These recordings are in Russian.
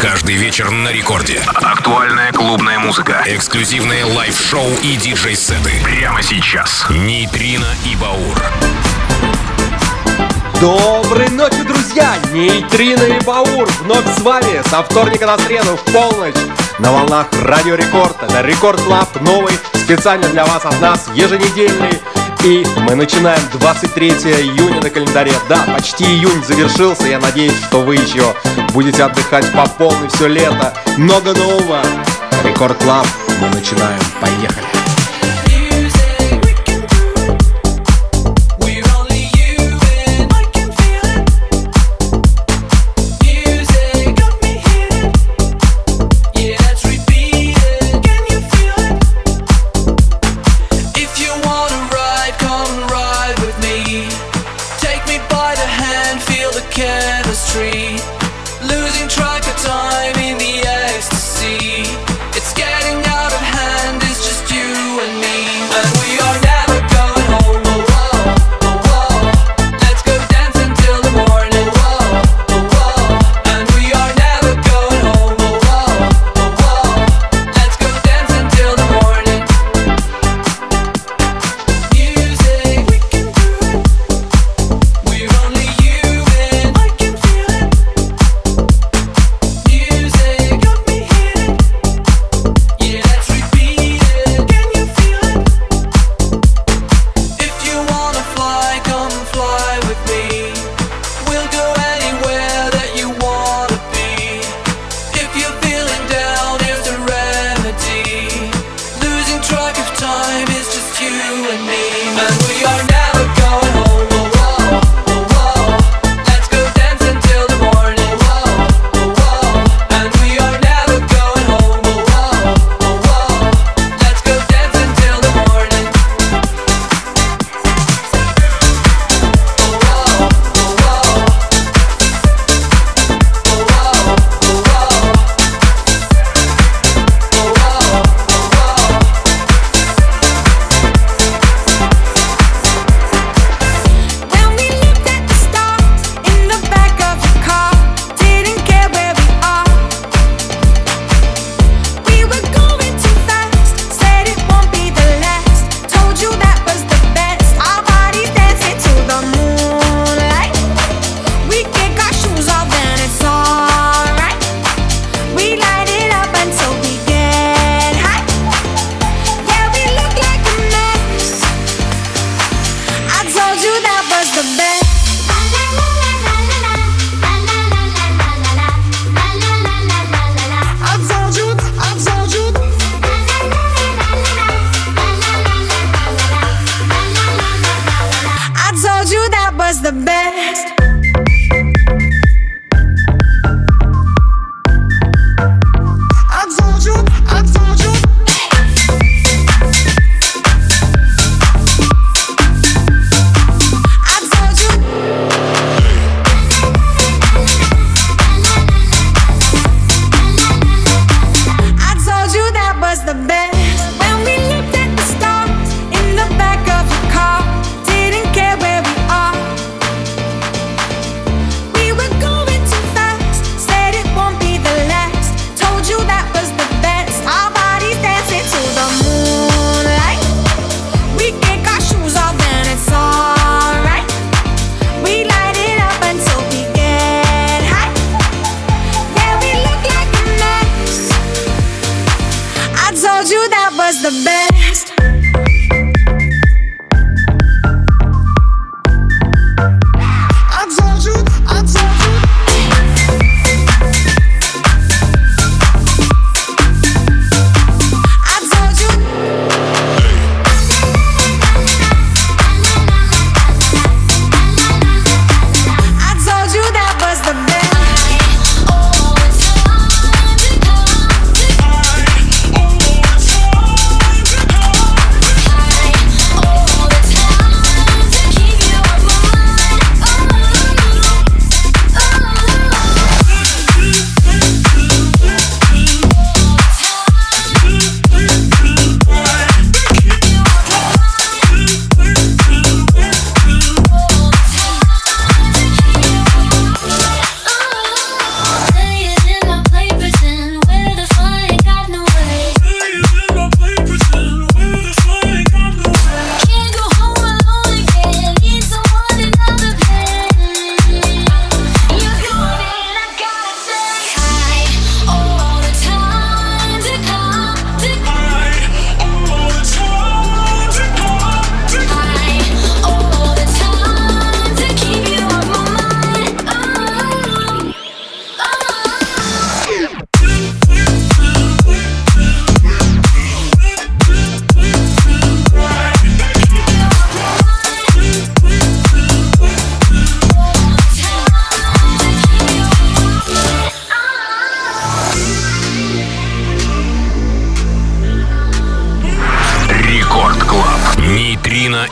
Каждый вечер на рекорде. Актуальная клубная музыка. Эксклюзивные live-шоу и диджей-сеты. Прямо сейчас. Нейтрино и Баур. Доброй ночи, друзья! Нейтрино и Баур вновь с вами со вторника на среду в полночь на волнах Радио Рекорд. Это Record Lab, новый, специально для вас от нас, еженедельный. И мы начинаем 23 июня на календаре. Да, почти июнь завершился. Я надеюсь, что вы еще будете отдыхать по полной все лето. Много нового. Record Lab. Мы начинаем. Поехали.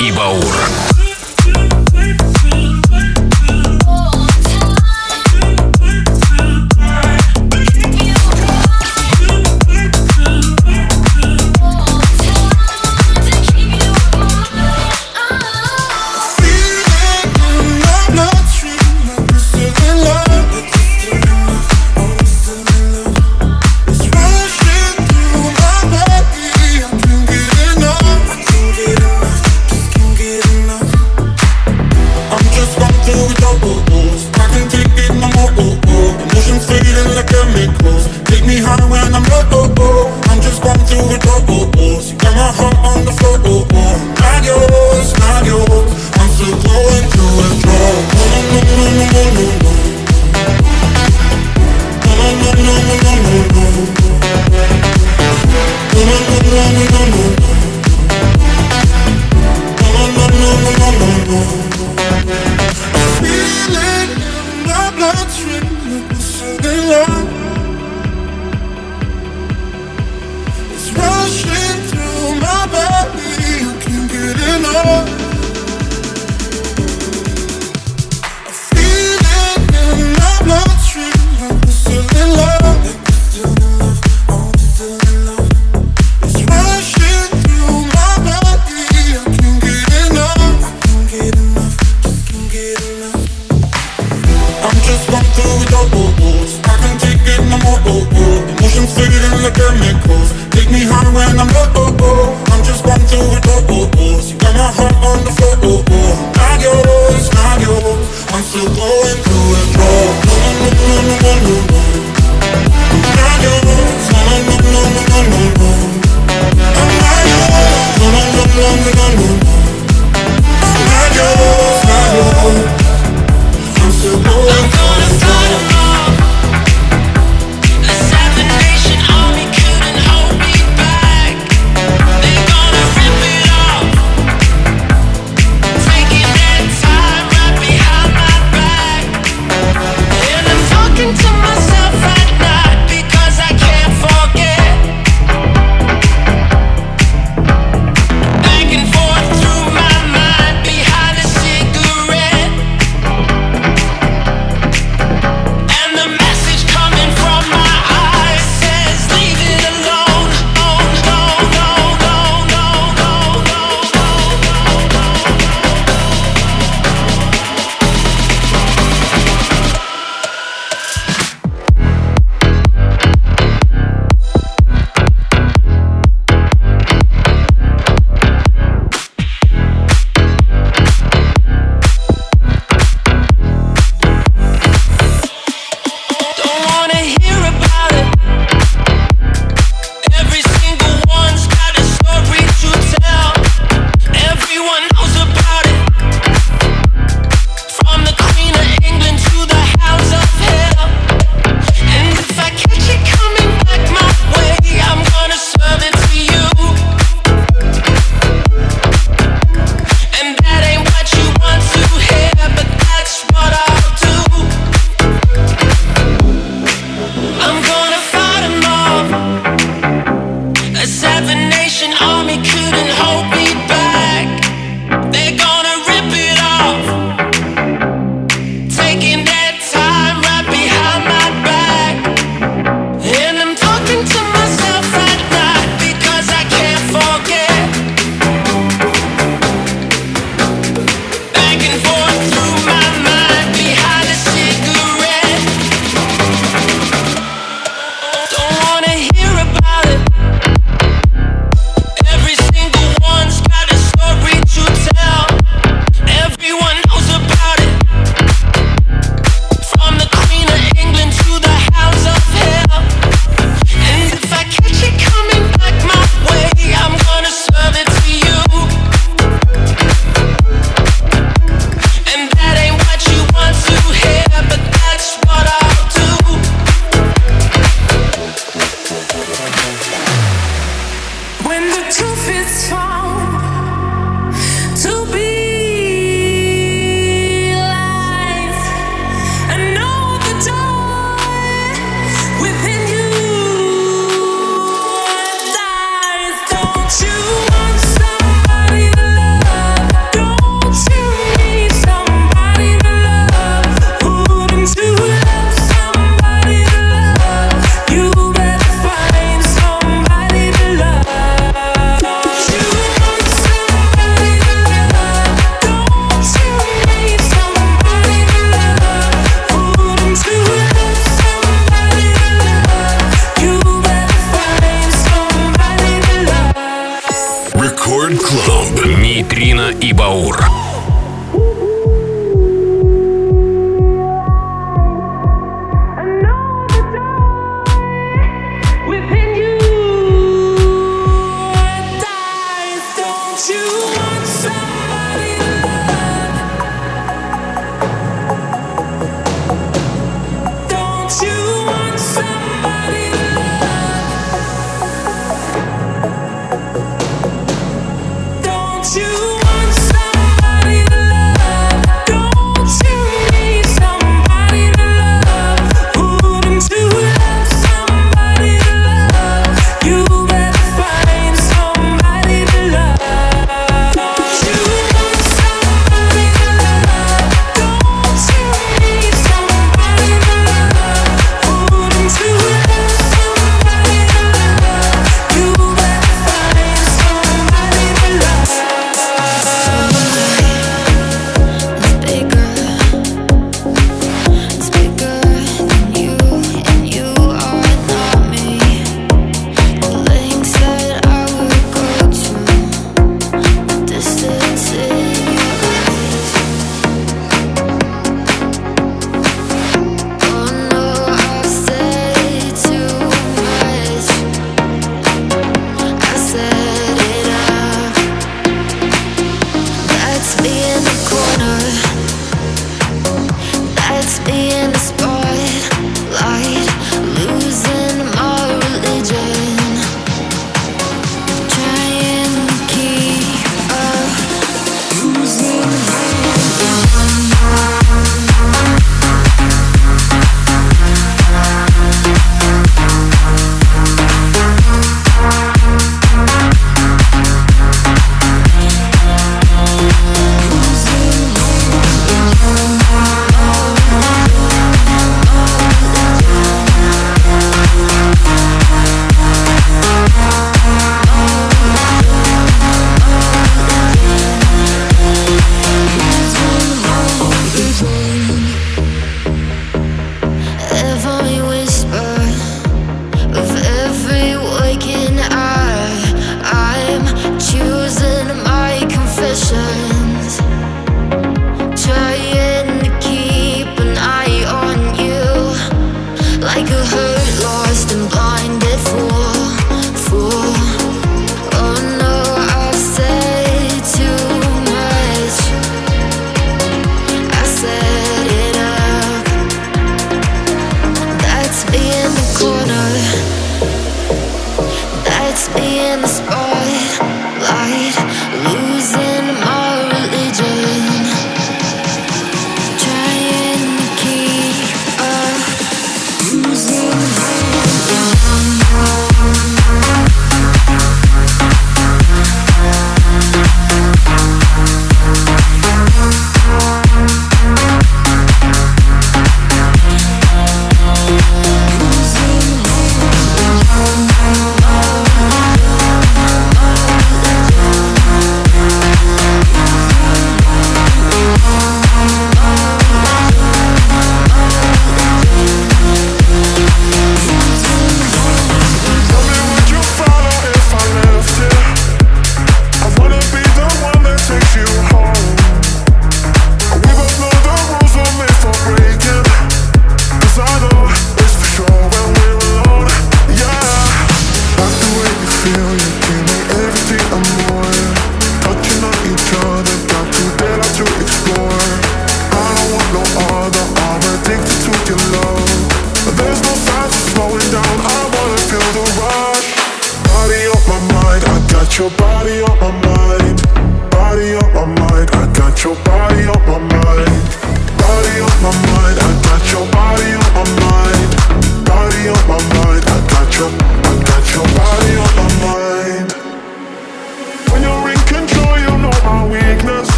И Баур. Нейтрина и Баур.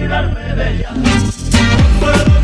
olvidarme de ella.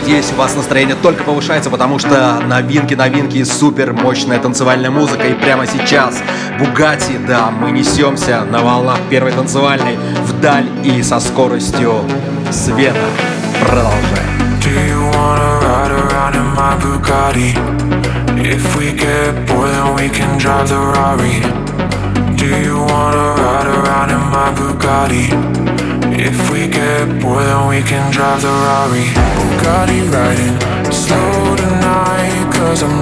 Надеюсь, у вас настроение только повышается, потому что новинки, новинки, супер мощная танцевальная музыка. И прямо сейчас Бугати, да, мы несемся на волнах первой танцевальной вдаль и со скоростью света. Продолжаем. If we get bored, then we can drive the Rari. Do you wanna ride around in my Bugatti? If we get bored, then we can drive the Rari. Bugatti riding slow tonight. Cause I'm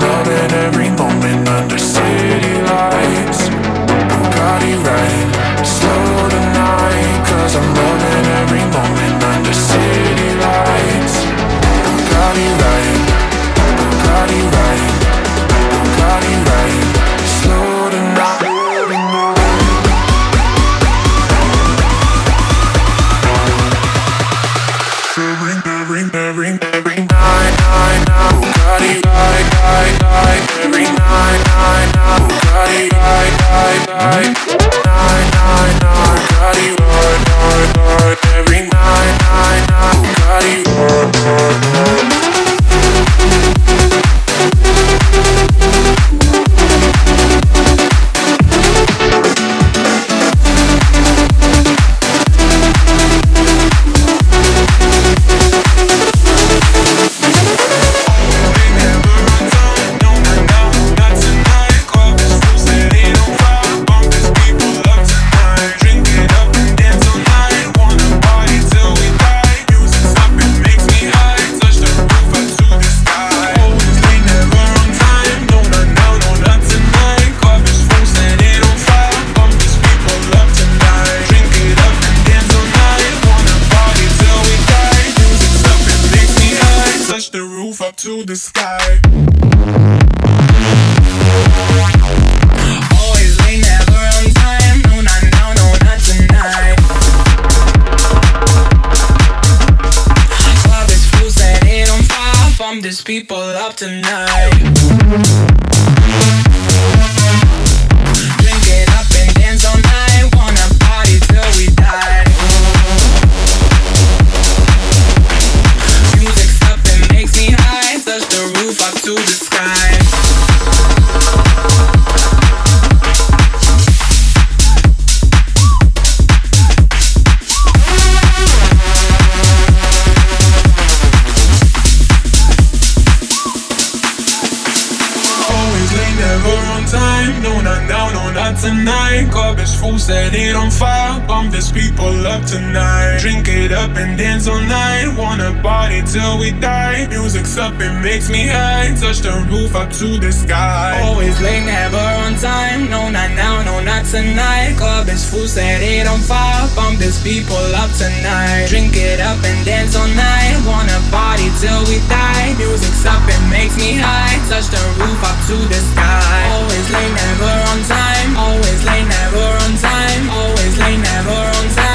till we die. Music's up, it makes me high. Touch the roof up to the sky. Always late, never on time. No, not now, no, not tonight. Club is full, set it on fire. Bump these people up tonight. Drink it up and dance all night. Wanna party till we die. Music's up, it makes me high. Touch the roof up to the sky. Always late, never on time. Always late, never on time. Always late, never on time.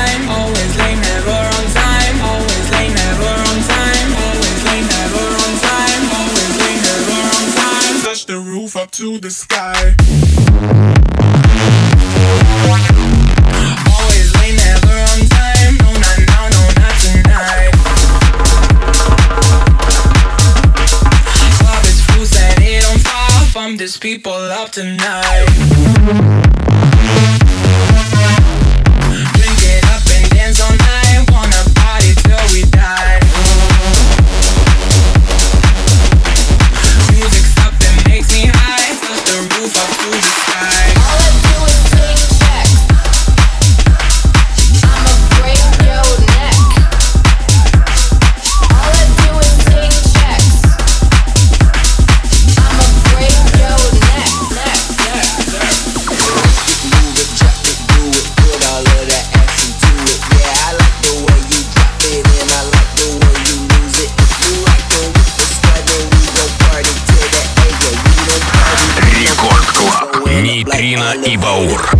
Sky. Always late, never on time. No, not now, no, not tonight. Club is full, set it on fire. This people up tonight. Bauer.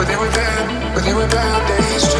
but there were bad, but there were bad days too.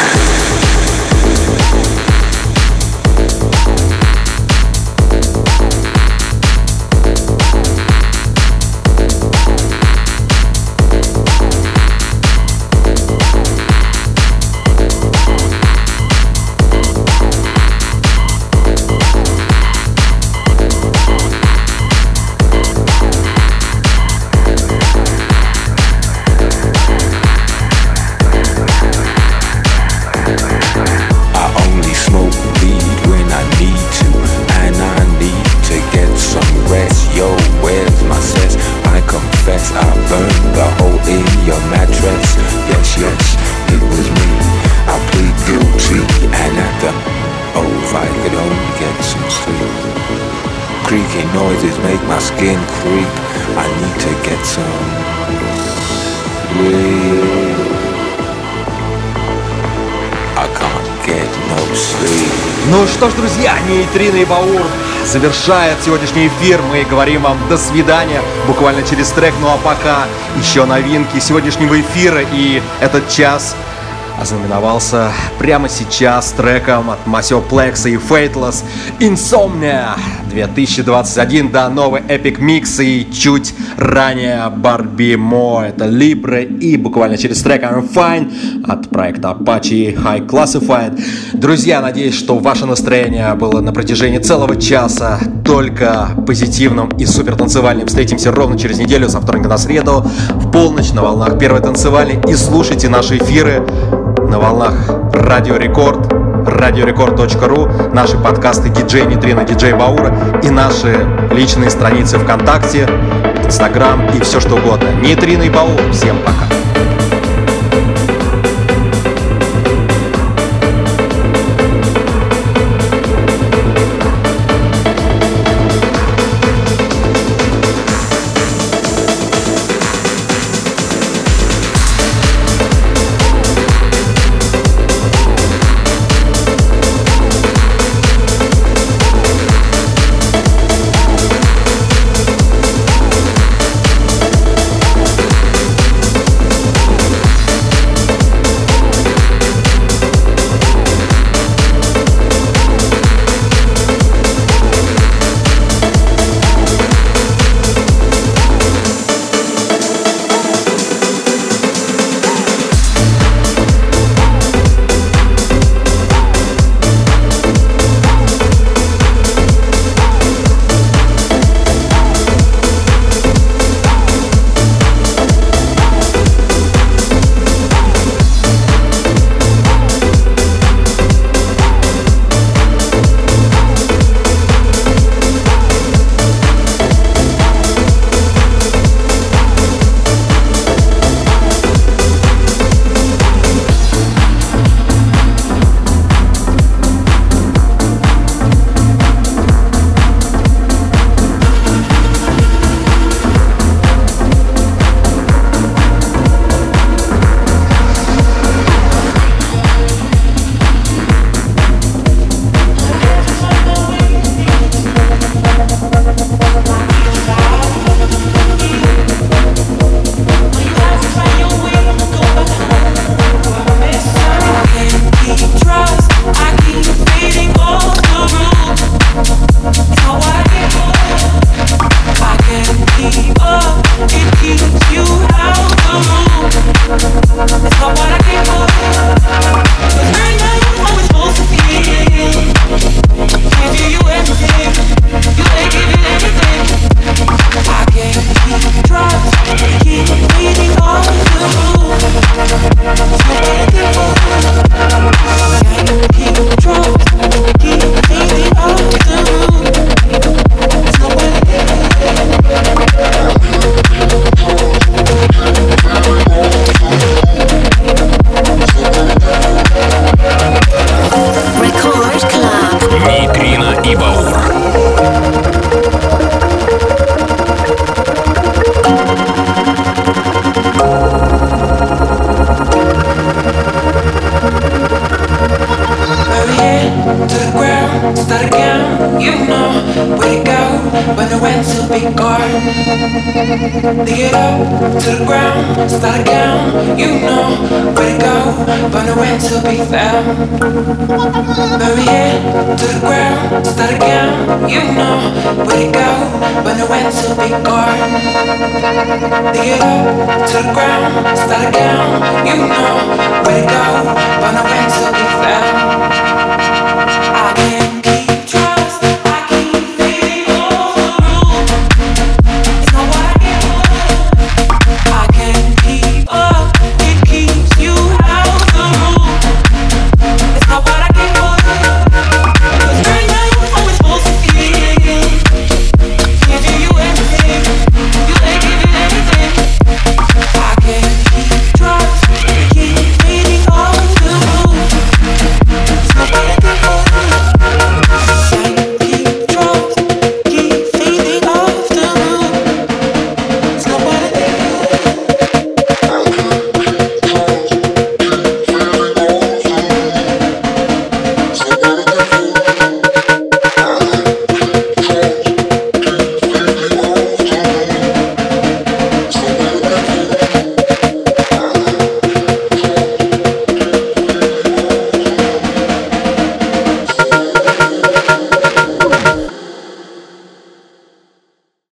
Noises make my skin creep. I need to get some sleep. I can't get no sleep. Ну что ж, друзья, Нейтрина и Баур завершает сегодняшний эфир. Мы говорим вам до свидания буквально через трек. Ну а пока еще новинки сегодняшнего эфира. И этот час ознаменовался прямо сейчас треком от Масио Плекса и Fateless Insomnia 2021, да, новый Epic Mix и чуть ранее Барби Мо, это Libre и буквально через трек I'm Fine от проекта Apache High Classified. Друзья, надеюсь, что ваше настроение было на протяжении целого часа только позитивным и супер танцевальным. Встретимся ровно через неделю со вторника на среду в полночь на волнах первой танцевали и слушайте наши эфиры на волнах Радио Рекорд, радиорекорд.ру, наши подкасты диджей Нитрина, диджей Баура и наши личные страницы ВКонтакте, Инстаграм и все что угодно. Нитрина и Баур. Всем пока.